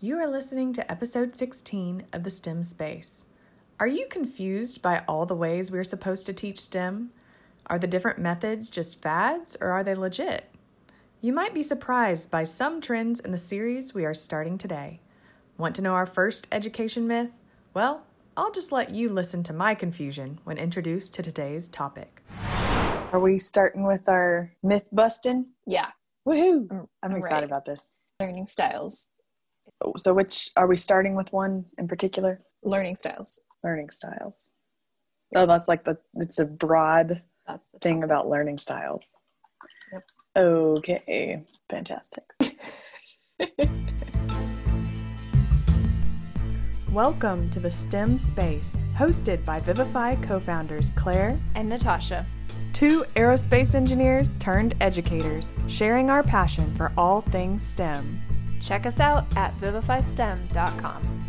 You are listening to episode 16 of the STEM Space. Are you confused by all the ways we're supposed to teach STEM? Are the different methods just fads or are they legit? You might be surprised by some trends in the series we are starting today. Want to know our first education myth? Well, I'll just let you listen to my confusion when introduced to today's topic. Are we starting with our myth busting? Yeah, Woohoo! I'm- I'm I'm excited ready. about this. learning styles. So, which are we starting with one in particular? Learning styles. Learning styles. Oh, that's like the it's a broad That's the thing topic. about learning styles. Yep. Okay, fantastic. Welcome to the STEM Space, hosted by Vivify co founders Claire, and Natasha. two aerospace engineers turned educators, sharing our passion for all things STEM. Check us out at vivifystem.com.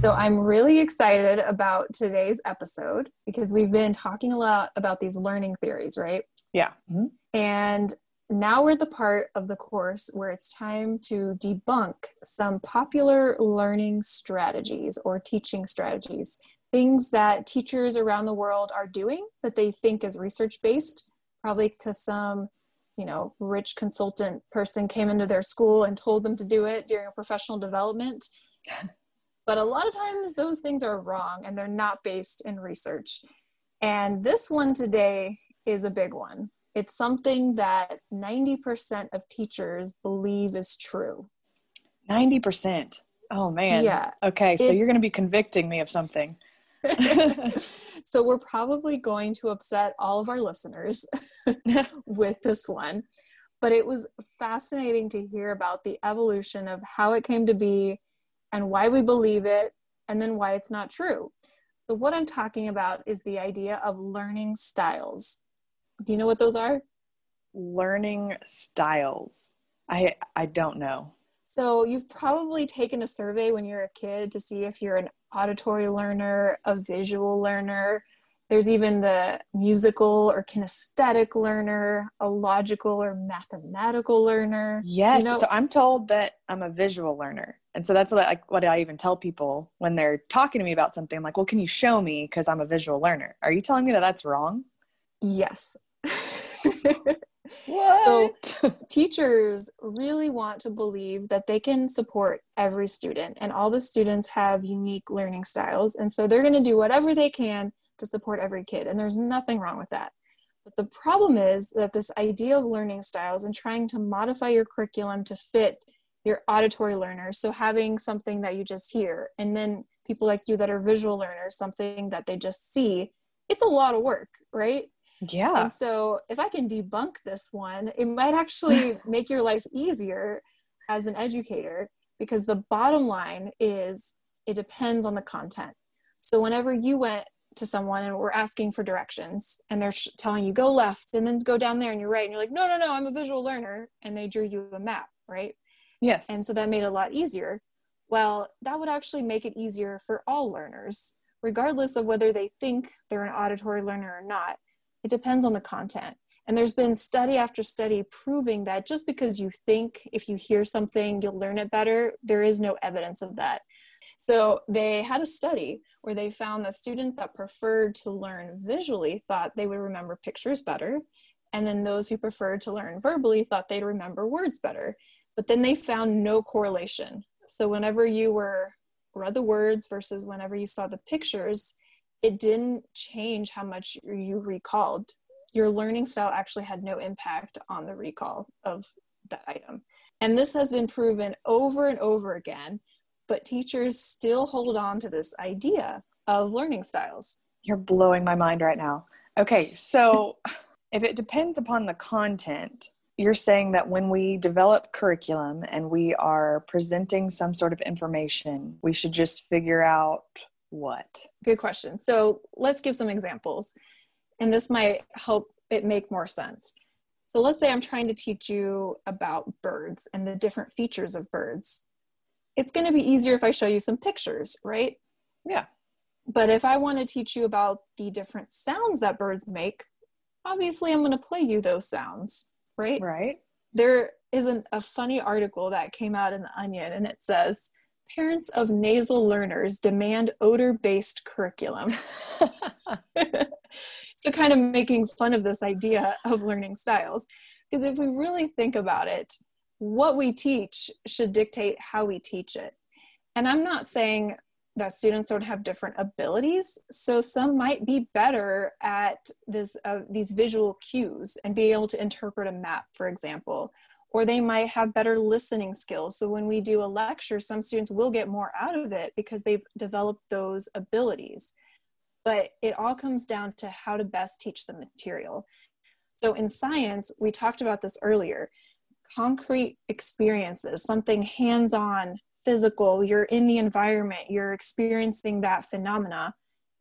So I'm really excited about today's episode because we've been talking a lot about these learning theories, right? Yeah. Mhm. And now we're at the part of the course where it's time to debunk some popular learning strategies or teaching strategies, things that teachers around the world are doing that they think is research based, probably because some you know rich consultant person came into their school and told them to do it during a professional development but a lot of times those things are wrong and they're not based in research and this one today is a big one it's something that 90% of teachers believe is true 90%. Oh, man. yeah Okay, so It's- you're going to be convicting me of something. so we're probably going to upset all of our listeners with this one but it was fascinating to hear about the evolution of how it came to be and why we believe it and then why it's not true so what i'm talking about is the idea of learning styles do you know what those are Learning styles. I I don't know. So you've probably taken a survey when you're a kid to see if you're an auditory learner, a visual learner. There's even the musical or kinesthetic learner, a logical or mathematical learner. Yes. know- so I'm told that I'm a visual learner. And so that's what I, like what I even tell people when they're talking to me about something. I'm like, well, can you show me? Because I'm a visual learner. Are you telling me that that's wrong? Yes. What? teachers really want to believe that they can support every student and all the students have unique learning styles and so they're going to do whatever they can to support every kid and there's nothing wrong with that but the problem is that this idea of learning styles and trying to modify your curriculum to fit your auditory learners so having something that you just hear and then people like you that are visual learners something that they just see it's a lot of work right yeah. and so, if I can debunk this one, it might actually make your life easier as an educator because the bottom line is it depends on the content. So, whenever you went to someone and were asking for directions and they're sh- telling you go left and then go down there and you're right, and you're like, no, no, no, I'm a visual learner, and they drew you a map, right? Yes. And so that made it a lot easier. Well, that would actually make it easier for all learners, regardless of whether they think they're an auditory learner or not. It depends on the content. And there's been study after study proving that just because you think if you hear something, you'll learn it better, there is no evidence of that. So they had a study where they found that students that preferred to learn visually thought they would remember pictures better. And then those who preferred to learn verbally thought they'd remember words better but then they found no correlation. So whenever you were read the words versus whenever you saw the pictures, it didn't change how much you recalled. Your learning style actually had no impact on the recall of that item. And this has been proven over and over again, but teachers still hold on to this idea of learning styles. You're blowing my mind right now. Okay, so if it depends upon the content, you're saying that when we develop curriculum and we are presenting some sort of information, we should just figure out what? Good question. So let's give some examples, and this might help it make more sense. So let's say I'm trying to teach you about birds and the different features of birds. It's going to be easier if I show you some pictures, right? Yeah. But if I want to teach you about the different sounds that birds make, obviously I'm going to play you those sounds, right? Right? there is an, a funny article that came out in the Onion, and it says, Parents of nasal learners demand odor based curriculum. so, kind of making fun of this idea of learning styles. Because if we really think about it, what we teach should dictate how we teach it. And I'm not saying that students don't have different abilities. So some might be better at this uh, these visual cues and be able to interpret a map, for example. Or they might have better listening skills. So when we do a lecture, some students will get more out of it because they've developed those abilities. But it all comes down to how to best teach the material. So in science, we talked about this earlier. Concrete experiences, something hands on, physical, you're in the environment, you're experiencing that phenomena,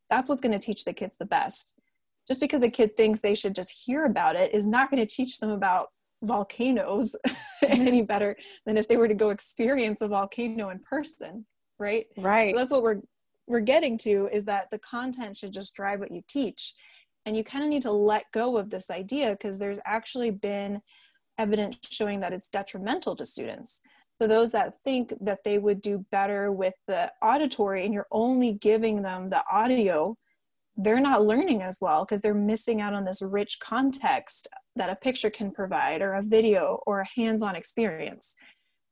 that's what's going to teach the kids the best. Just because a kid thinks they should just hear about it is not going to teach them about volcanoes any mm-hmm. better than if they were to go experience a volcano in person, right? Right. So that's what we're we're getting to is that the content should just drive what you teach. And you kind of need to let go of this idea because there's actually been evidence showing that it's detrimental to students. So those that think that they would do better with the auditory and you're only giving them the audio, they're not learning as well because they're missing out on this rich context that a picture can provide or a video or a hands-on experience.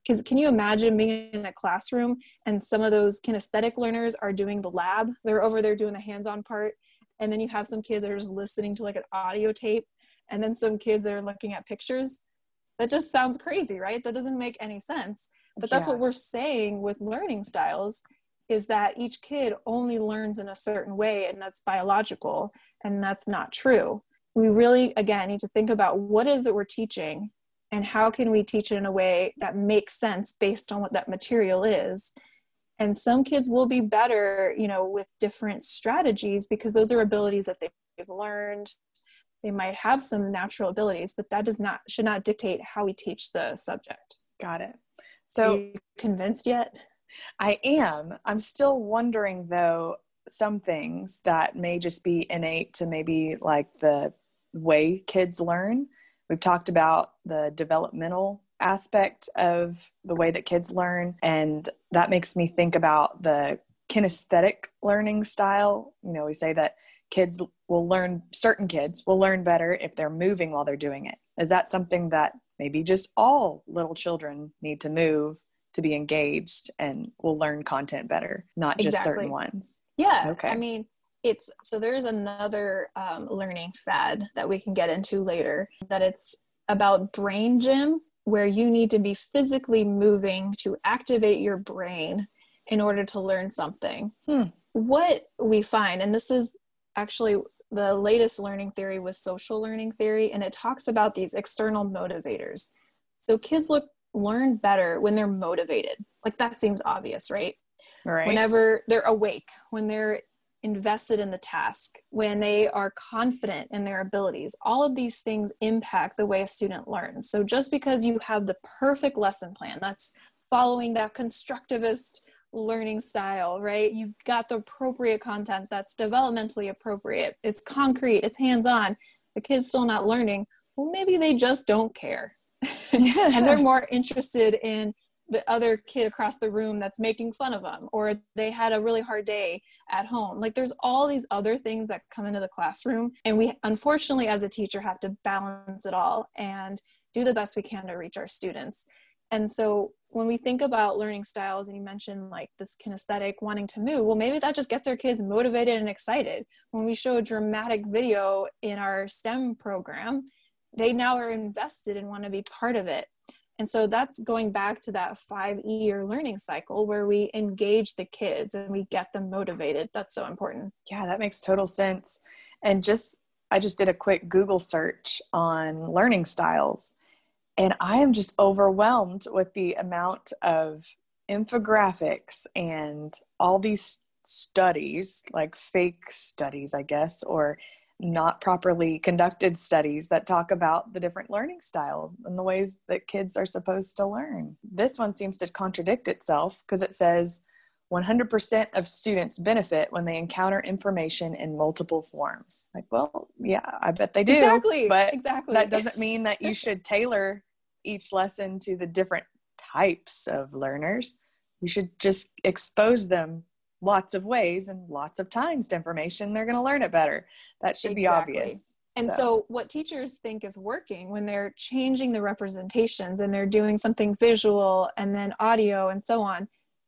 Because can you imagine being in a classroom and some of those kinesthetic learners are doing the lab, they're over there doing the hands-on part, and then you have some kids that are just listening to like an audio tape, and then some kids that are looking at pictures that just sounds crazy right that doesn't make any sense but that's yeah. what we're saying with learning styles is that each kid only learns in a certain way and that's biological and that's not true we really again need to think about what is it we're teaching and how can we teach it in a way that makes sense based on what that material is. And some kids will be better you know with different strategies because those are abilities that they've learned. They might have some natural abilities but that does not should not dictate how we teach the subject. Got it. So convinced yet? I am. I'm still wondering though some things that may just be innate to maybe like the way kids learn. We've talked about the developmental aspect of the way that kids learn and that makes me think about the kinesthetic learning style. You know we say that kids will learn certain kids will learn better if they're moving while they're doing it. Is that something that maybe just all little children need to move to be engaged and will learn content better not just exactly. certain ones? Yeah okay. i mean it's so there's another um, learning fad that we can get into later that it's about brain gym where you need to be physically moving to activate your brain in order to learn something. Hmm. what we find and this is actually the latest learning theory was social learning theory and it talks about these external motivators. So kids look learn better when they're motivated. Like that seems obvious right? Right. Whenever they're awake when they're invested in the task when they are confident in their abilities all of these things impact the way a student learns so just because you have the perfect lesson plan that's following that constructivist learning style, right? You've got the appropriate content that's developmentally appropriate. It's concrete, it's hands on. The kid's still not learning. Well, maybe they just don't care. and they're more interested in the other kid across the room that's making fun of them, or they had a really hard day at home. Like there's all these other things that come into the classroom. And we, unfortunately, as a teacher, have to balance it all and do the best we can to reach our students. And so when we think about learning styles and you mentioned like this kinesthetic wanting to move well maybe that just gets our kids motivated and excited when we show a dramatic video in our stem program they now are invested and want to be part of it and so that's going back to that five year learning cycle where we engage the kids and we get them motivated. That's so important. Yeah that makes total sense. And just i just did a quick google search on learning styles and I am just overwhelmed with the amount of infographics and all these studies, like fake studies, I guess, or not properly conducted studies that talk about the different learning styles and the ways that kids are supposed to learn. This one seems to contradict itself because it says 100% of students benefit when they encounter information in multiple forms. Like, well, yeah, I bet they do. Exactly. But exactly. that doesn't mean that you should tailor each lesson to the different types of learners. You should just expose them lots of ways and lots of times to information. They're going to learn it better. That should exactly. be obvious. And so. so. what teachers think is working when they're changing the representations and they're doing something visual and then audio and so on,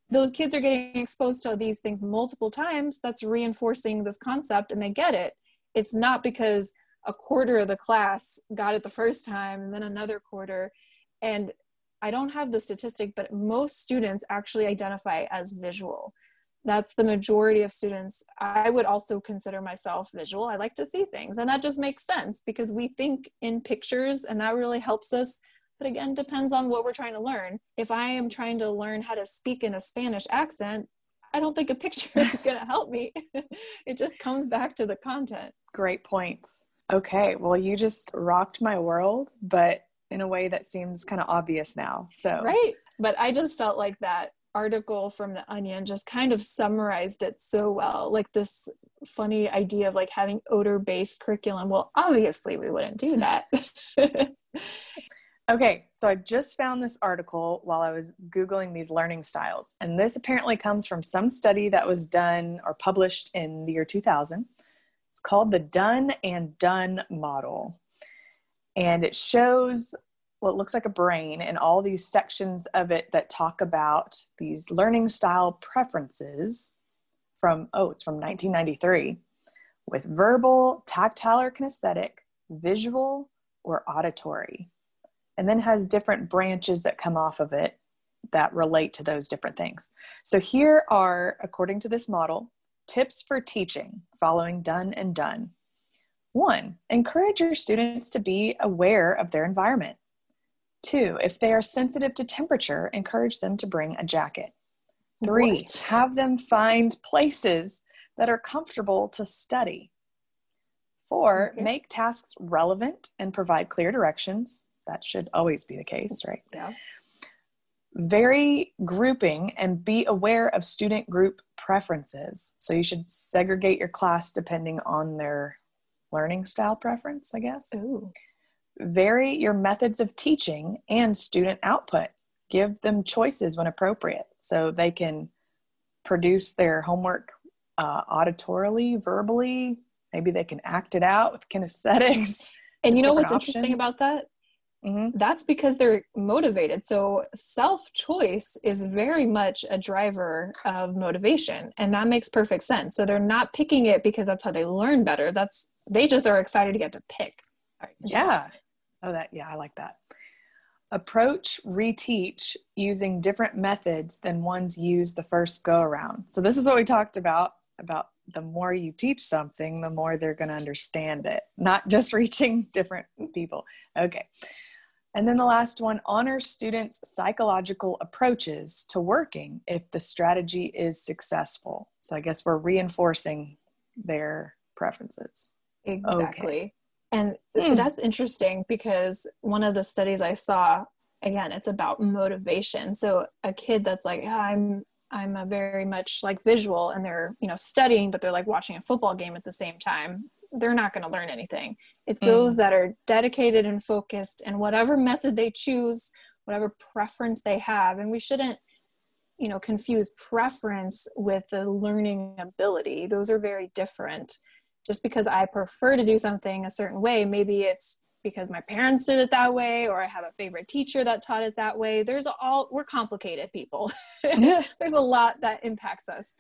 those kids are getting exposed to these things multiple times. That's reinforcing this concept and they get it. It's not because a quarter of the class got it the first time and then another quarter. And I don't have the statistic, but most students actually identify as visual that's the majority of students. I would also consider myself visual. I like to see things and that just makes sense because we think in pictures and that really helps us. But again depends on what we're trying to learn. If i am trying to learn how to speak in a spanish accent i don't think a picture is going to help me. It just comes back to the content. Great points. Okay well you just rocked my world but in a way that seems kind of obvious now so. Right but i just felt like that article from the onion just kind of summarized it so well like this funny idea of like having odor based curriculum. Well obviously we wouldn't do that. Okay so i just found this article while i was googling these learning styles and this apparently comes from some study that was done or published in the year 2000 it's called the Dunn and Dunn model and it shows what looks like a brain and all these sections of it that talk about these learning style preferences from, oh, it's from 1993 with verbal, tactile or kinesthetic, visual, or auditory. And then has different branches that come off of it that relate to those different things. So here are, according to this model, tips for teaching following Dunn and Dunn. One, encourage your students to be aware of their environment. Two, if they are sensitive to temperature, encourage them to bring a jacket. Three, what? have them find places that are comfortable to study. Four, okay. make tasks relevant and provide clear directions. That should always be the case, right? Yeah. Vary grouping and be aware of student group preferences. So you should segregate your class depending on their learning style preference, I guess. Ooh. Vary your methods of teaching and student output. Give them choices when appropriate so they can produce their homework uh, auditorily, verbally. Maybe they can act it out with kinesthetics. And you know what's options. interesting about that? Mm-hmm. That's because they're motivated. So self choice is very much a driver of motivation, and that makes perfect sense. So they're not picking it because that's how they learn better. That's they just are excited to get to pick. Yeah. Oh, that, yeah, I like that. Approach, reteach using different methods than ones used the first go around. So, this is what we talked about about the more you teach something, the more they're going to understand it, not just reaching different people. Okay. And then the last one honor students' psychological approaches to working if the strategy is successful. So I guess we're reinforcing their preferences. Exactly. Okay. And mm. that's interesting because one of the studies I saw, again, it's about motivation. So a kid that's like, yeah, I'm I'm a very much like visual and they're, you know, studying, but they're like watching a football game at the same time. They're not going to learn anything. It's mm. those that are dedicated and focused and whatever method they choose, whatever preference they have. And we shouldn't, you know, confuse preference with the learning ability. Those are very different just because I prefer to do something a certain way, maybe it's because my parents did it that way or I have a favorite teacher that taught it that way. There's all we're complicated people. There's a lot that impacts us.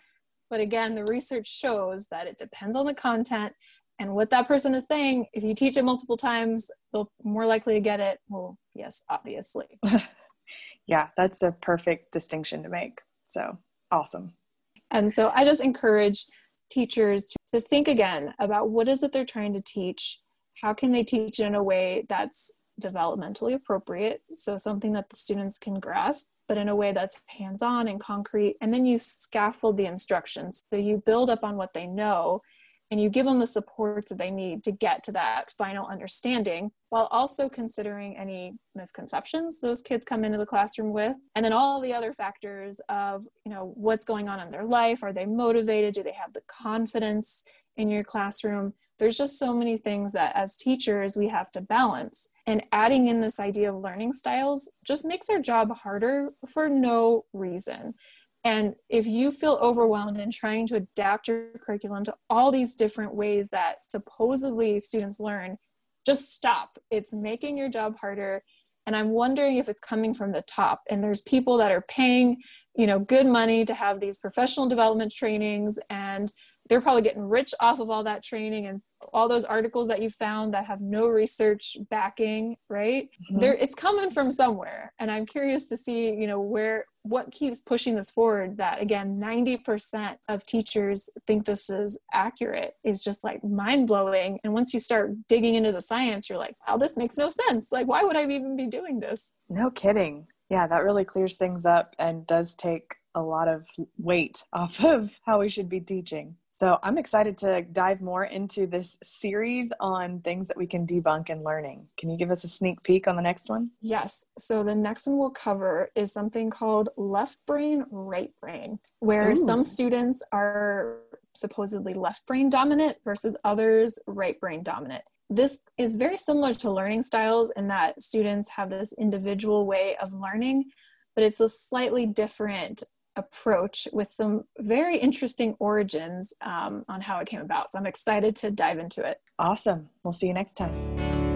But again, the research shows that it depends on the content and what that person is saying. If you teach it multiple times, they'll more likely to get it. Well, yes, obviously. yeah, that's a perfect distinction to make. So awesome. And so I just encourage teachers to think again about what is it they're trying to teach? How can they teach in a way that's developmentally appropriate? So something that the students can grasp but in a way that's hands-on and concrete. And then you scaffold the instructions. So you build up on what they know and you give them the supports that they need to get to that final understanding while also considering any misconceptions those kids come into the classroom with and then all the other factors of you know what's going on in their life are they motivated do they have the confidence in your classroom there's just so many things that as teachers we have to balance. And adding in this idea of learning styles just makes our job harder for no reason. And if you feel overwhelmed in trying to adapt your curriculum to all these different ways that supposedly students learn, just stop. It's making your job harder. And I'm wondering if it's coming from the top. And there's people that are paying, you know, good money to have these professional development trainings and they're probably getting rich off of all that training and all those articles that you found that have no research backing right? Mm-hmm. there it's coming from somewhere. And i'm curious to see you know where what keeps pushing this forward that again 90% of teachers think this is accurate is just like mind blowing and once you start digging into the science you're like wow this makes no sense. Like why would i even be doing this? No kidding. Yeah that really clears things up and does take a lot of weight off of how we should be teaching. So I'm excited to dive more into this series on things that we can debunk in learning. Can you give us a sneak peek on the next one? Yes. So the next one we'll cover is something called left brain, right brain, where Ooh. some students are supposedly left brain dominant versus others right brain dominant this is very similar to learning styles in that students have this individual way of learning, but it's a slightly different approach with some very interesting origins um, on how it came about. So I'm excited to dive into it. Awesome. We'll see you next time.